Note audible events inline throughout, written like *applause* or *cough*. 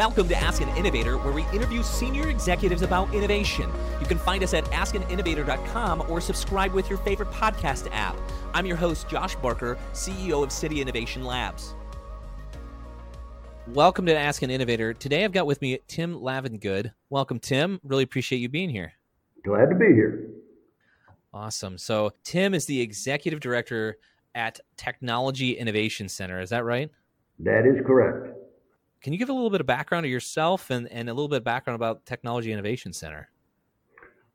Welcome to Ask an Innovator, where we interview senior executives about innovation. You can find us at askaninnovator.com or subscribe with your favorite podcast app. I'm your host, Josh Barker, CEO of City Innovation Labs. Welcome to Ask an Innovator. Today I've got with me Tim Lavengood. Welcome, Tim. Really appreciate you being here. Glad to be here. Awesome. So, Tim is the executive director at Technology Innovation Center. Is that right? That is correct. Can you give a little bit of background of yourself and, and a little bit of background about Technology Innovation Center?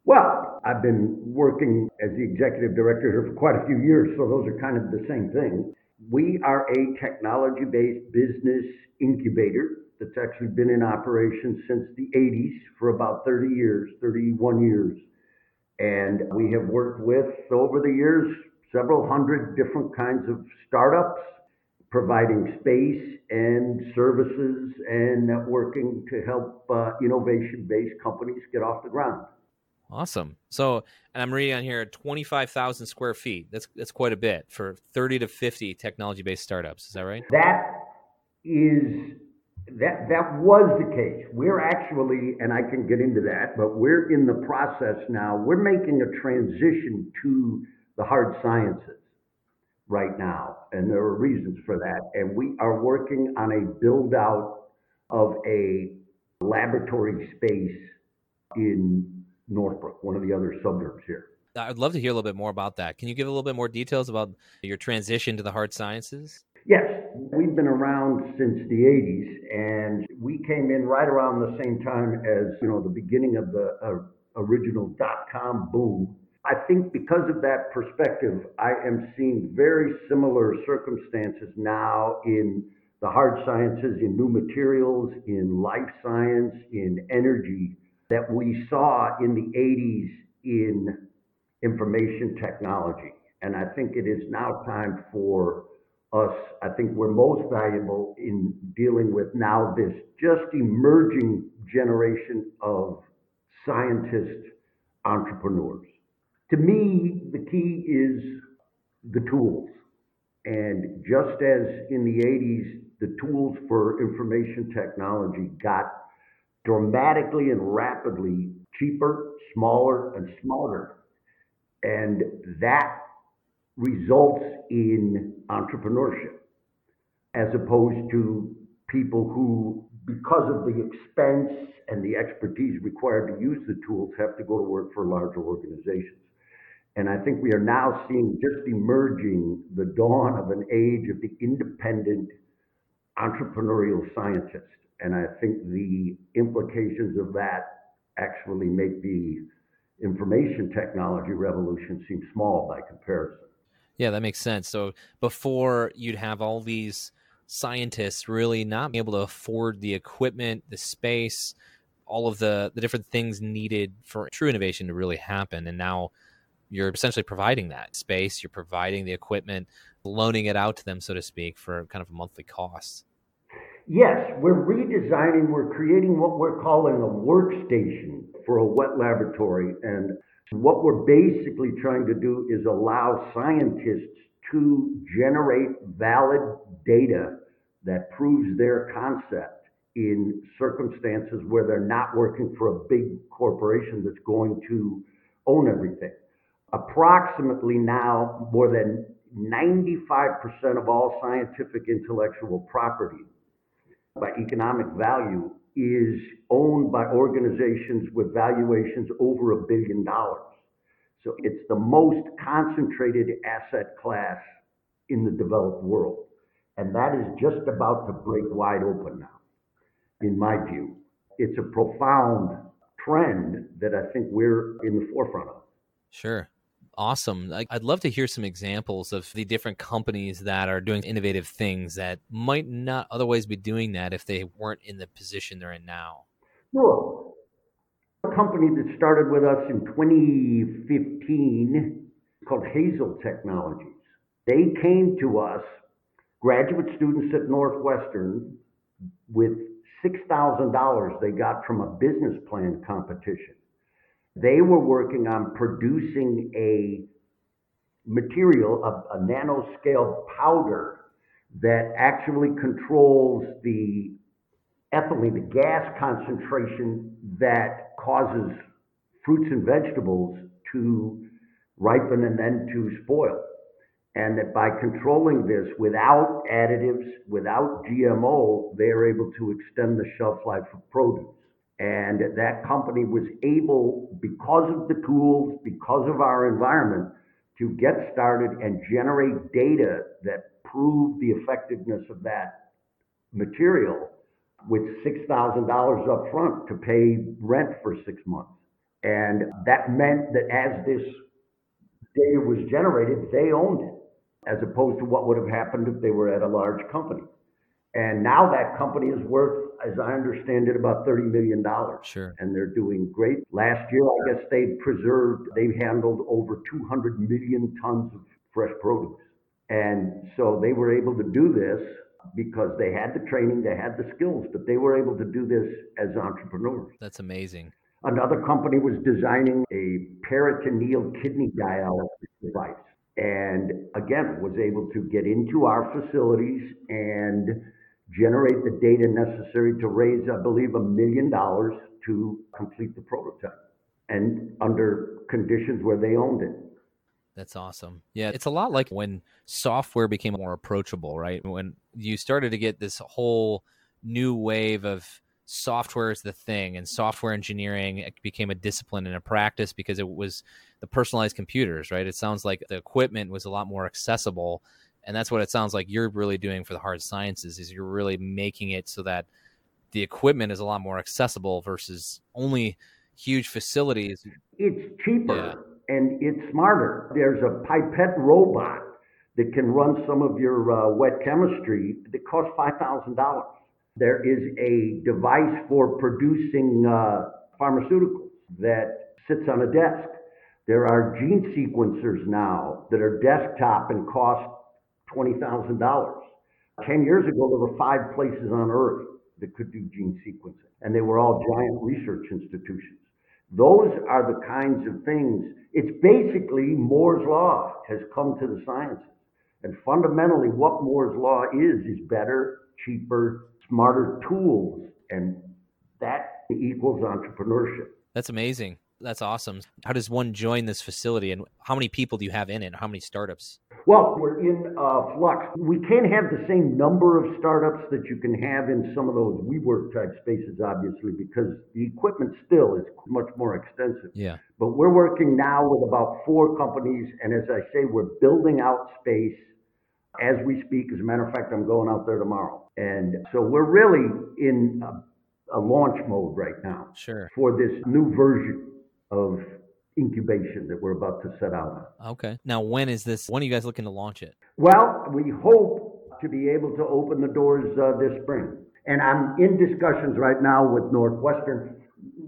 Well, I've been working as the executive director here for quite a few years, so those are kind of the same thing. We are a technology based business incubator that's actually been in operation since the 80s for about 30 years, 31 years. And we have worked with, over the years, several hundred different kinds of startups, providing space and services and networking to help uh, innovation based companies get off the ground. Awesome. So, and I'm reading on here 25,000 square feet. That's that's quite a bit for 30 to 50 technology based startups. Is that right? That is that that was the case. We're actually, and I can get into that, but we're in the process now. We're making a transition to the hard sciences right now, and there are reasons for that. And we are working on a build out of a laboratory space in Northbrook, one of the other suburbs here. I'd love to hear a little bit more about that. Can you give a little bit more details about your transition to the hard sciences? Yes, we've been around since the 80s, and we came in right around the same time as you know the beginning of the uh, original dot com boom. I think because of that perspective, I am seeing very similar circumstances now in the hard sciences, in new materials, in life science, in energy that we saw in the 80s in information technology. And I think it is now time for us, I think we're most valuable in dealing with now this just emerging generation of scientist entrepreneurs. To me, the key is the tools. And just as in the 80s, the tools for information technology got dramatically and rapidly cheaper, smaller, and smarter. And that results in entrepreneurship as opposed to people who, because of the expense and the expertise required to use the tools, have to go to work for larger organizations. And I think we are now seeing just emerging the dawn of an age of the independent entrepreneurial scientist. And I think the implications of that actually make the information technology revolution seem small by comparison. Yeah, that makes sense. So before you'd have all these scientists really not be able to afford the equipment, the space, all of the the different things needed for true innovation to really happen. And now you're essentially providing that space, you're providing the equipment, loaning it out to them, so to speak, for kind of a monthly cost. Yes, we're redesigning, we're creating what we're calling a workstation for a wet laboratory. And what we're basically trying to do is allow scientists to generate valid data that proves their concept in circumstances where they're not working for a big corporation that's going to own everything. Approximately now, more than 95% of all scientific intellectual property by economic value is owned by organizations with valuations over a billion dollars. So it's the most concentrated asset class in the developed world. And that is just about to break wide open now, in my view. It's a profound trend that I think we're in the forefront of. Sure. Awesome. I'd love to hear some examples of the different companies that are doing innovative things that might not otherwise be doing that if they weren't in the position they're in now. Sure. A company that started with us in 2015 called Hazel Technologies. They came to us, graduate students at Northwestern, with $6,000 they got from a business plan competition. They were working on producing a material, a, a nanoscale powder that actually controls the ethylene, the gas concentration that causes fruits and vegetables to ripen and then to spoil. And that by controlling this without additives, without GMO, they are able to extend the shelf life of produce. And that company was able, because of the tools, because of our environment, to get started and generate data that proved the effectiveness of that material with $6,000 up front to pay rent for six months. And that meant that as this data was generated, they owned it, as opposed to what would have happened if they were at a large company. And now that company is worth, as I understand it, about $30 million. Sure. And they're doing great. Last year, I guess they preserved, they handled over 200 million tons of fresh produce. And so they were able to do this because they had the training, they had the skills, but they were able to do this as entrepreneurs. That's amazing. Another company was designing a peritoneal kidney dialysis device. And again, was able to get into our facilities and generate the data necessary to raise, I believe, a million dollars to complete the prototype and under conditions where they owned it. That's awesome. Yeah, it's a lot like when software became more approachable, right? When you started to get this whole new wave of software is the thing and software engineering became a discipline and a practice because it was the personalized computers right it sounds like the equipment was a lot more accessible and that's what it sounds like you're really doing for the hard sciences is you're really making it so that the equipment is a lot more accessible versus only huge facilities it's cheaper yeah. and it's smarter there's a pipette robot that can run some of your uh, wet chemistry that costs $5000 there is a device for producing uh, pharmaceuticals that sits on a desk. There are gene sequencers now that are desktop and cost $20,000. 10 years ago, there were five places on earth that could do gene sequencing, and they were all giant research institutions. Those are the kinds of things. It's basically Moore's Law has come to the sciences. And fundamentally, what Moore's Law is, is better, cheaper, smarter tools, and that equals entrepreneurship. That's amazing. That's awesome. How does one join this facility, and how many people do you have in it? How many startups? Well, we're in uh, flux. We can't have the same number of startups that you can have in some of those WeWork type spaces, obviously, because the equipment still is much more extensive. Yeah. But we're working now with about four companies, and as I say, we're building out space as we speak. As a matter of fact, I'm going out there tomorrow. And so we're really in a, a launch mode right now sure. for this new version of incubation that we're about to set out on. Okay. Now, when is this? When are you guys looking to launch it? Well, we hope to be able to open the doors uh, this spring. And I'm in discussions right now with Northwestern.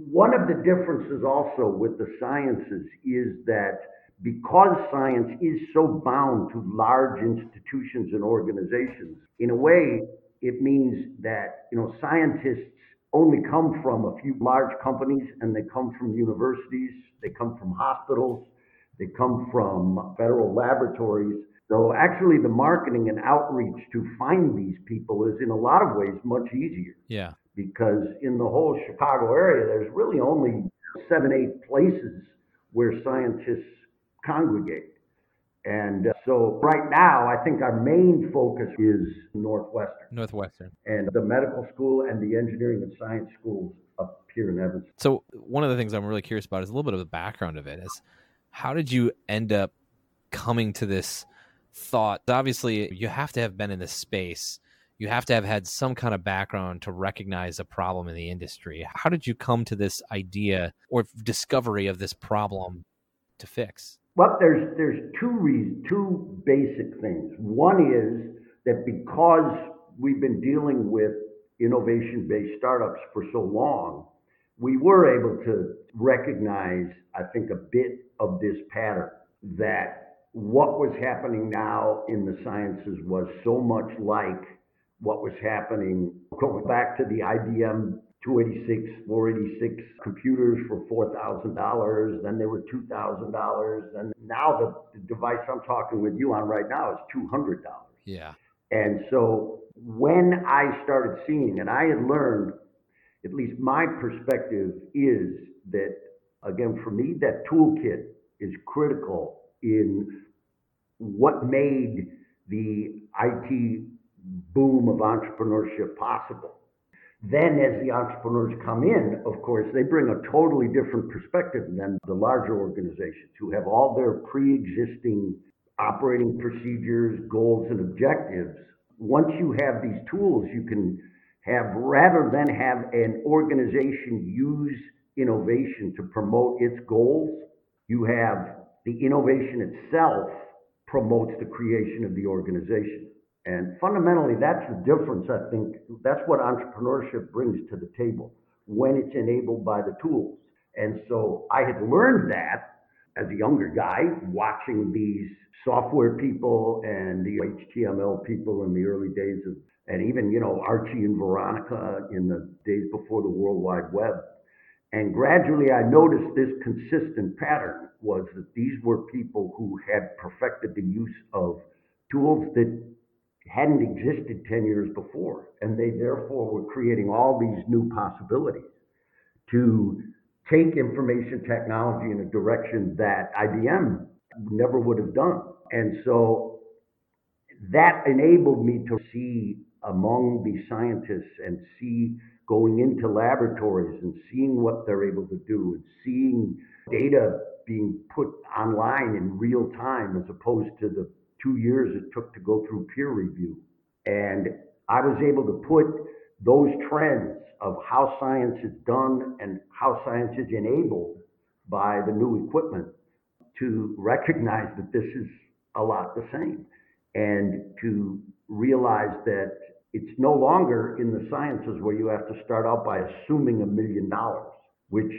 One of the differences also with the sciences is that because science is so bound to large institutions and organizations, in a way, it means that, you know, scientists only come from a few large companies and they come from universities, they come from hospitals, they come from federal laboratories. So actually the marketing and outreach to find these people is in a lot of ways much easier. Yeah. Because in the whole Chicago area, there's really only seven, eight places where scientists congregate. And uh, so right now, I think our main focus is Northwestern. Northwestern. And the medical school and the engineering and science schools up here in Evanston. So one of the things I'm really curious about is a little bit of the background of it is how did you end up coming to this thought? Obviously, you have to have been in this space. You have to have had some kind of background to recognize a problem in the industry. How did you come to this idea or discovery of this problem to fix? Well, there's there's two reasons, two basic things. One is that because we've been dealing with innovation-based startups for so long, we were able to recognize, I think, a bit of this pattern that what was happening now in the sciences was so much like what was happening going back to the IBM 286, 486 computers for $4,000. Then they were $2,000. And now the, the, device I'm talking with you on right now is $200. Yeah. And so when I started seeing, and I had learned, at least my perspective is that, again, for me, that toolkit is critical in what made the IT boom of entrepreneurship possible. Then, as the entrepreneurs come in, of course, they bring a totally different perspective than the larger organizations who have all their pre existing operating procedures, goals, and objectives. Once you have these tools, you can have, rather than have an organization use innovation to promote its goals, you have the innovation itself promotes the creation of the organization. And fundamentally, that's the difference, I think. That's what entrepreneurship brings to the table when it's enabled by the tools. And so I had learned that as a younger guy, watching these software people and the HTML people in the early days of, and even, you know, Archie and Veronica in the days before the World Wide Web. And gradually I noticed this consistent pattern was that these were people who had perfected the use of tools that hadn't existed 10 years before. And they therefore were creating all these new possibilities to take information technology in a direction that IBM never would have done. And so that enabled me to see among the scientists and see going into laboratories and seeing what they're able to do and seeing data being put online in real time as opposed to the two years it took to go through peer review. And I was able to put those trends of how science is done and how science is enabled by the new equipment to recognize that this is a lot the same and to realize that it's no longer in the sciences where you have to start out by assuming a million dollars, which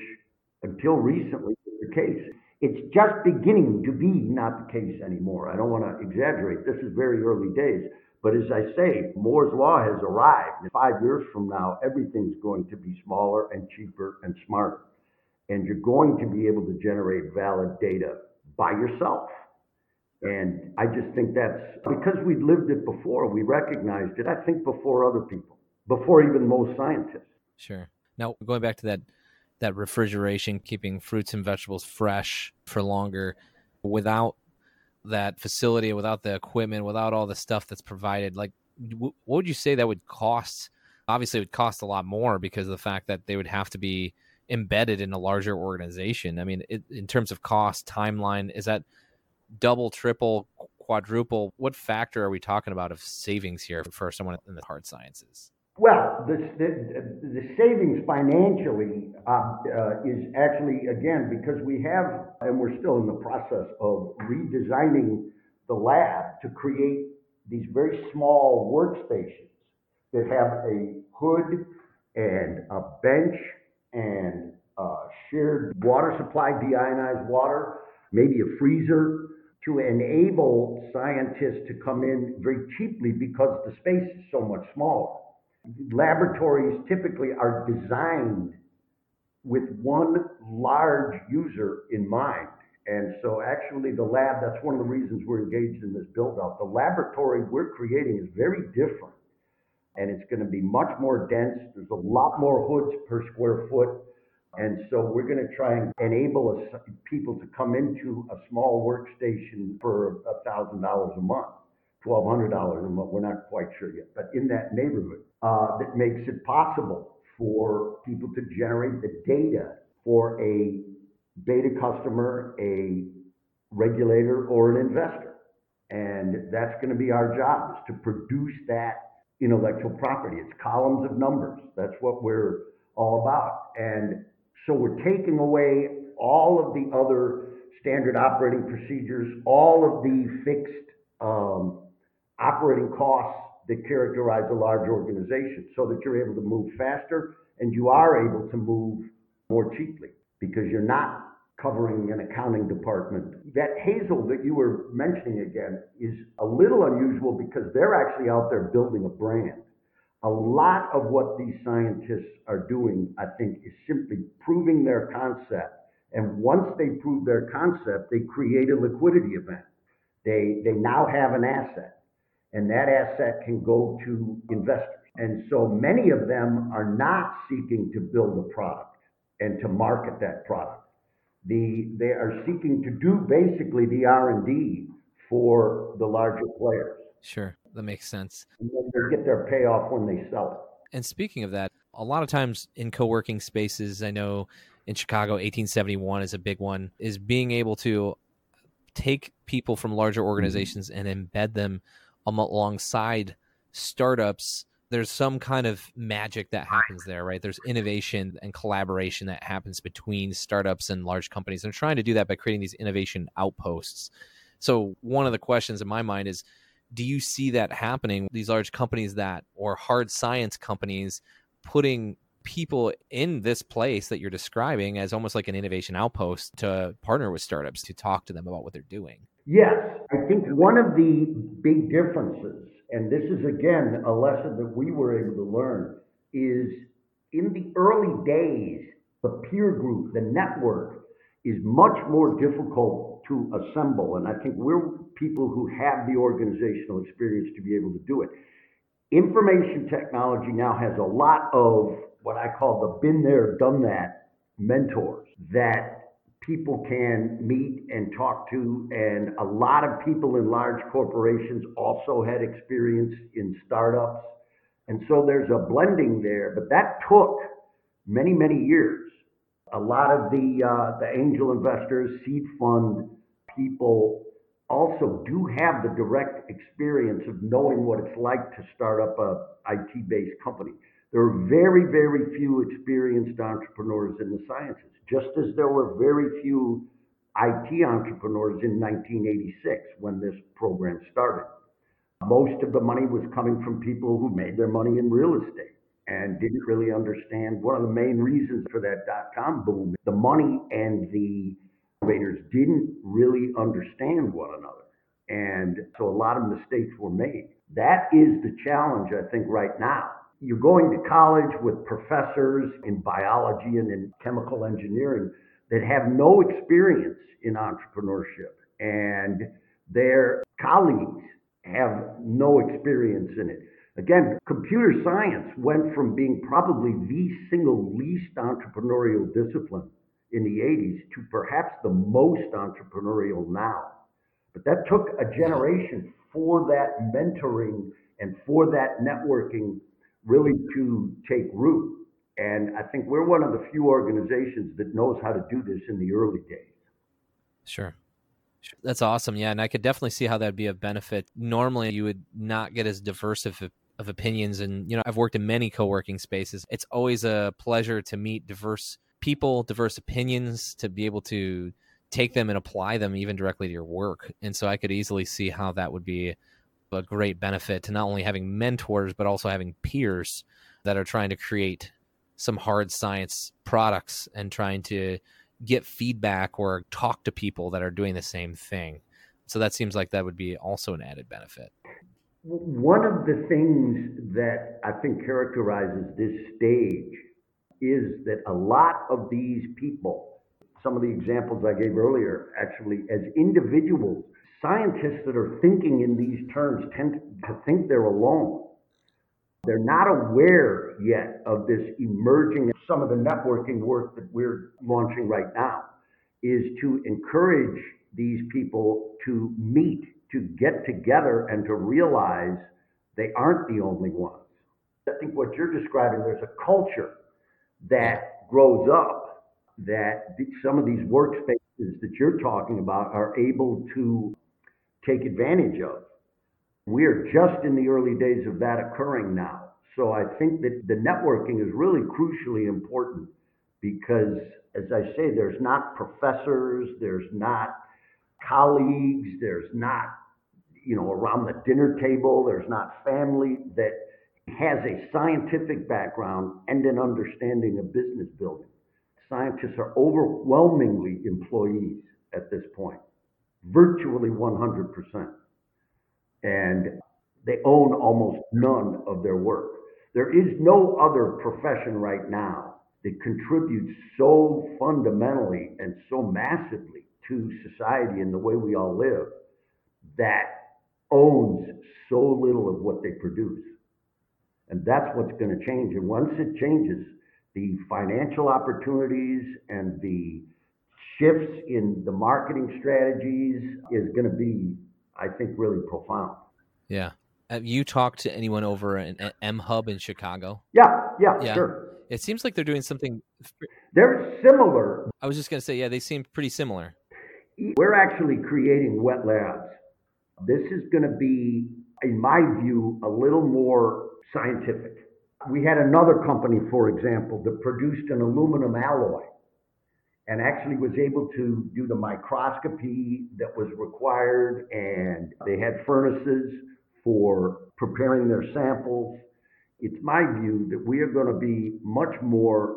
until recently was the case. It's just beginning to be not the case anymore. I don't want to exaggerate. This is very early days. But as I say, Moore's Law has arrived. Five years from now, everything's going to be smaller and cheaper and smarter. And you're going to be able to generate valid data by yourself. And I just think that's because we've lived it before, we recognized it, I think, before other people, before even most scientists. Sure. Now, going back to that, that refrigeration, keeping fruits and vegetables fresh for longer without that facility, without the equipment, without all the stuff that's provided, like what would you say that would cost? Obviously, it would cost a lot more because of the fact that they would have to be embedded in a larger organization. I mean, it, in terms of cost, timeline, is that double, triple, quadruple? What factor are we talking about of savings here for someone in the hard sciences? Well, the, the, the savings financially uh, uh, is actually, again, because we have, and we're still in the process of redesigning the lab to create these very small workstations that have a hood and a bench and a shared water supply, deionized water, maybe a freezer to enable scientists to come in very cheaply because the space is so much smaller laboratories typically are designed with one large user in mind. And so actually the lab, that's one of the reasons we're engaged in this build out. The laboratory we're creating is very different and it's going to be much more dense. There's a lot more hoods per square foot. And so we're going to try and enable people to come into a small workstation for a thousand dollars a month. $1,200 a month. We're not quite sure yet, but in that neighborhood, uh, that makes it possible for people to generate the data for a beta customer, a regulator, or an investor. And that's going to be our job is to produce that intellectual property. It's columns of numbers. That's what we're all about. And so we're taking away all of the other standard operating procedures, all of the fixed um, operating costs that characterize a large organization so that you're able to move faster and you are able to move more cheaply because you're not covering an accounting department. That Hazel that you were mentioning again is a little unusual because they're actually out there building a brand. A lot of what these scientists are doing, I think, is simply proving their concept. And once they prove their concept, they create a liquidity event. They, they now have an asset and that asset can go to investors. And so many of them are not seeking to build a product and to market that product. The, they are seeking to do basically the R&D for the larger players. Sure, that makes sense. And then they get their payoff when they sell it. And speaking of that, a lot of times in co-working spaces, I know in Chicago, 1871 is a big one, is being able to take people from larger mm-hmm. organizations mm-hmm. and embed them Um, alongside startups there's some kind of magic that happens there, right? There's innovation and collaboration that happens between startups and large companies. And trying to do that by creating these innovation outposts. So one of the questions in my mind is do you see that happening these large companies that or hard science companies putting people in this place that you're describing as almost like an innovation outpost to partner with startups to talk to them about what they're doing yes i think one of the big differences and this is again a lesson that we were able to learn is in the early days the peer group the network is much more difficult to assemble and i think we're people who have the organizational experience to be able to do it. Information technology now has a lot of what i call the been there done that mentors that people can meet and talk to. And a lot of people in large corporations also had experience in startups. And so there's a blending there, but that took many, many years. A lot of the, uh, the angel investors, seed fund people also do have the direct experience of knowing what it's like to start up a IT based company. There are very, very few experienced entrepreneurs in the sciences just as there were very few IT entrepreneurs in 1986 when this program started. Most of the money was coming from people who made their money in real estate and didn't really understand one of the main reasons for that dot com boom. The money and the innovators didn't really understand one another. And so a lot of mistakes were made. That is the challenge, I think, right now you're going to college with professors in biology and in chemical engineering that have no experience in entrepreneurship and their colleagues have no experience in it. Again, computer science went from being probably the single least entrepreneurial discipline in the 80s to perhaps the most entrepreneurial now. But that took a generation for that mentoring and for that networking really to take root. And I think we're one of the few organizations that knows how to do this in the early days. Sure. That's awesome. Yeah. And I could definitely see how that'd be of benefit. Normally, you would not get as diverse of, of opinions. And, you know, I've worked in many co working spaces. It's always a pleasure to meet diverse people, diverse opinions, to be able to take them and apply them even directly to your work. And so I could easily see how that would be a great benefit to not only having mentors but also having peers that are trying to create some hard science products and trying to get feedback or talk to people that are doing the same thing. So that seems like that would be also an added benefit. One of the things that I think characterizes this stage is that a lot of these people, some of the examples I gave earlier, actually, as individuals, scientists that are thinking in these terms tend to think they're alone. They're not aware yet of this emerging, some of the networking work that we're launching right now is to encourage these people to meet, to get together, and to realize they aren't the only ones. I think what you're describing, there's a culture that grows up that some of these workspaces that you're talking about are able to take advantage of. We are just in the early days of that occurring now. So I think that the networking is really crucially important because, as I say, there's not professors, there's not colleagues, there's not, you know, around the dinner table, there's not family that has a scientific background and an understanding of business building. Scientists are overwhelmingly employees at this point virtually 100%. And they own almost none of their work. There is no other profession right now that contributes so fundamentally and so massively to society and the way we all live that owns so little of what they produce. And that's what's going to change. And once it changes, the financial opportunities and the shifts in the marketing strategies is going to be, I think, really profound. Yeah. Have you talked to anyone over in M Hub in Chicago? Yeah, yeah, yeah, sure. It seems like they're doing something. They're similar. I was just going to say, yeah, they seem pretty similar. We're actually creating wet labs. This is going to be, in my view, a little more scientific. We had another company, for example, that produced an aluminum alloy and actually was able to do the microscopy that was required, and they had furnaces for preparing their samples. It's my view that we are going to be much more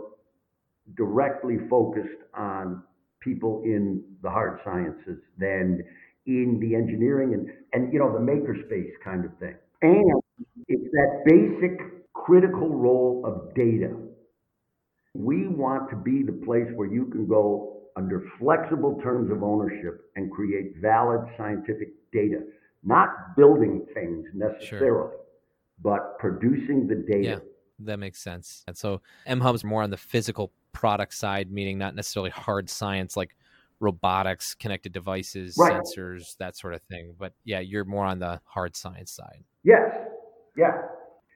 directly focused on people in the hard sciences than in the engineering and, and you know the makerspace kind of thing. And it's that basic critical role of data. We want to be the place where you can go under flexible terms of ownership and create valid scientific data, not building things necessarily, sure. but producing the data. Yeah, that makes sense. And so M Hub's more on the physical product side, meaning not necessarily hard science like robotics, connected devices, right. sensors, that sort of thing. But yeah, you're more on the hard science side. Yes, yeah.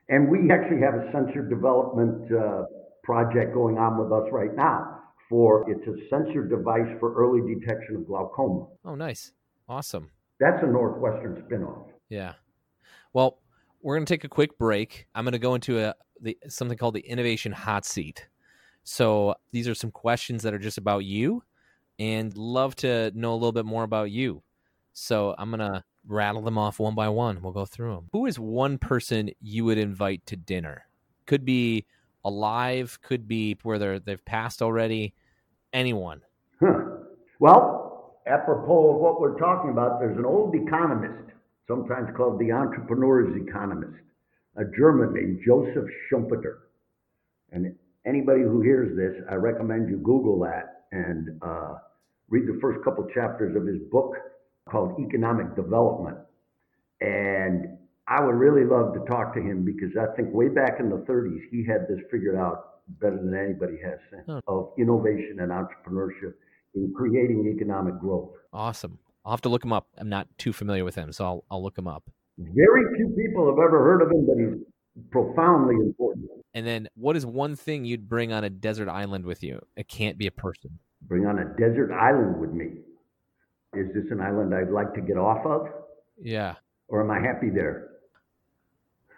And we actually have a sensor development uh, project going on with us right now for it's a sensor device for early detection of glaucoma. Oh, nice. Awesome. That's a Northwestern spinoff. Yeah. Well, we're going to take a quick break. I'm going to go into a the, something called the innovation hot seat. So these are some questions that are just about you and love to know a little bit more about you. So I'm going to rattle them off one by one. We'll go through them. Who is one person you would invite to dinner? Could be alive, could be where they're, they've passed already. Anyone. Huh. Well, apropos of what we're talking about, there's an old economist, sometimes called the entrepreneur's economist, a German named Joseph Schumpeter. And anybody who hears this, I recommend you Google that and uh, read the first couple chapters of his book called Economic Development. And I would really love to talk to him because I think way back in the 30s, he had this figured out better than anybody has since of innovation and entrepreneurship in creating economic growth. Awesome. I'll have to look him up. I'm not too familiar with him, so I'll, I'll look him up. Very few people have ever heard of him, but he's profoundly important. And then, what is one thing you'd bring on a desert island with you? It can't be a person. Bring on a desert island with me. Is this an island I'd like to get off of? Yeah. Or am I happy there?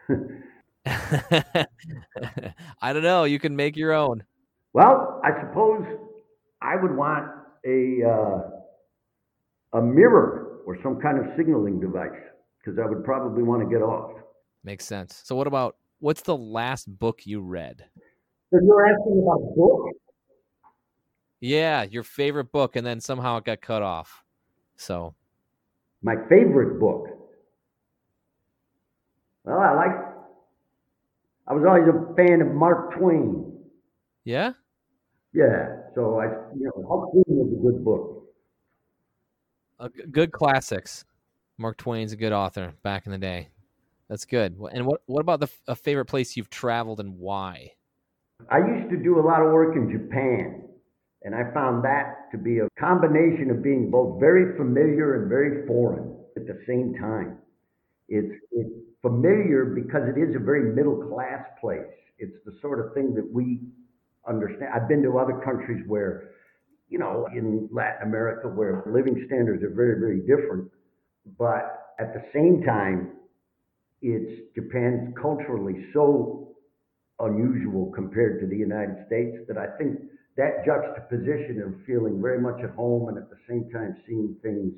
*laughs* I don't know. You can make your own. Well, I suppose I would want a uh, a mirror or some kind of signaling device because I would probably want to get off. Makes sense. So, what about what's the last book you read? So you're asking about a book? Yeah, your favorite book, and then somehow it got cut off. So, my favorite book. Well, I like. I was always a fan of Mark Twain. Yeah. Yeah. So I, you know, Huck Finn was a good book. Uh, good classics. Mark Twain's a good author back in the day. That's good. And what what about the a favorite place you've traveled and why? I used to do a lot of work in Japan. And I found that to be a combination of being both very familiar and very foreign at the same time. It's, it's familiar because it is a very middle class place. It's the sort of thing that we understand. I've been to other countries where, you know, in Latin America where living standards are very, very different. But at the same time, it's Japan's culturally so unusual compared to the United States that I think that juxtaposition of feeling very much at home and at the same time seeing things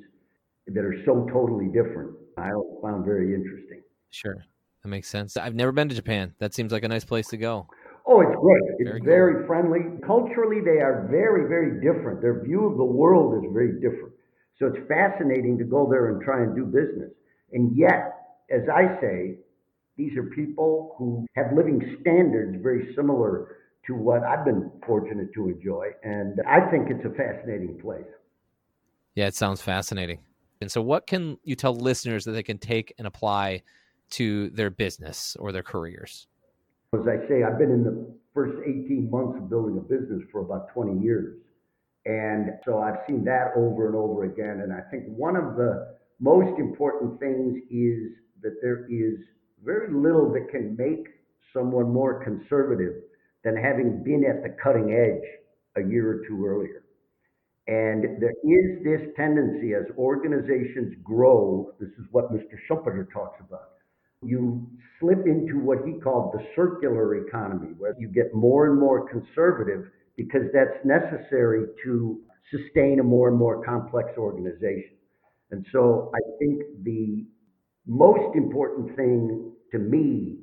that are so totally different, I found very interesting. Sure. That makes sense. I've never been to Japan. That seems like a nice place to go. Oh, it's great. It's very, very cool. friendly. Culturally, they are very, very different. Their view of the world is very different. So it's fascinating to go there and try and do business. And yet, as I say, these are people who have living standards very similar to what I've been fortunate to enjoy. And I think it's a fascinating place. Yeah, it sounds fascinating. And so, what can you tell listeners that they can take and apply to their business or their careers? As I say, I've been in the first 18 months of building a business for about 20 years. And so I've seen that over and over again. And I think one of the most important things is that there is very little that can make someone more conservative than having been at the cutting edge a year or two earlier. And there is this tendency as organizations grow, this is what Mr. Schumpeter talks about. You slip into what he called the circular economy, where you get more and more conservative because that's necessary to sustain a more and more complex organization. And so I think the most important thing to me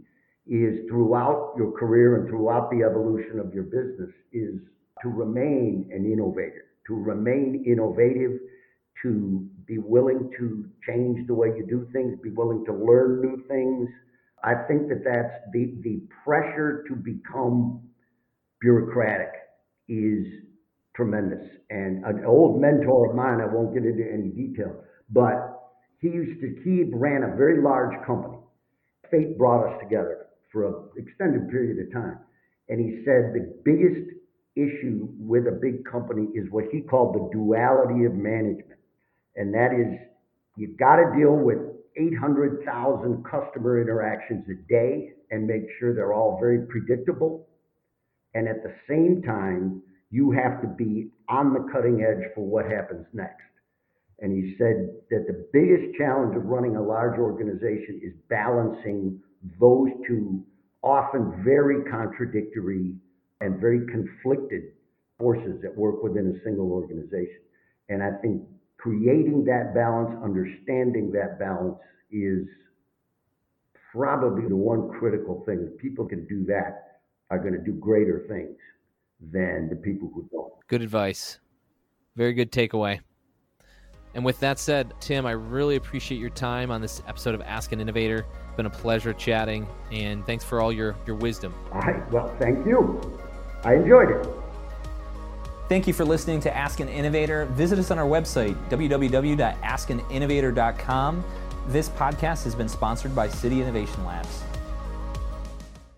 is throughout your career and throughout the evolution of your business is to remain an innovator, to remain innovative, to be willing to change the way you do things, be willing to learn new things. I think that that's the, the pressure to become bureaucratic is tremendous. And an old mentor of mine, I won't get into any detail, but he used to, he ran a very large company. Fate brought us together for an extended period of time. And he said the biggest issue with a big company is what he called the duality of management. And that is, you've got to deal with 800,000 customer interactions a day and make sure they're all very predictable. And at the same time, you have to be on the cutting edge for what happens next. And he said that the biggest challenge of running a large organization is balancing those two often very contradictory and very conflicted forces that work within a single organization. And I think creating that balance, understanding that balance is probably the one critical thing. If people can do that, are going to do greater things than the people who don't. Good advice. Very good takeaway. And with that said, Tim, I really appreciate your time on this episode of Ask an Innovator. It's been a pleasure chatting, and thanks for all your, your wisdom. All right. Well, thank you. I enjoyed it. Thank you for listening to Ask an Innovator. Visit us on our website, www.askaninnovator.com. This podcast has been sponsored by City Innovation Labs.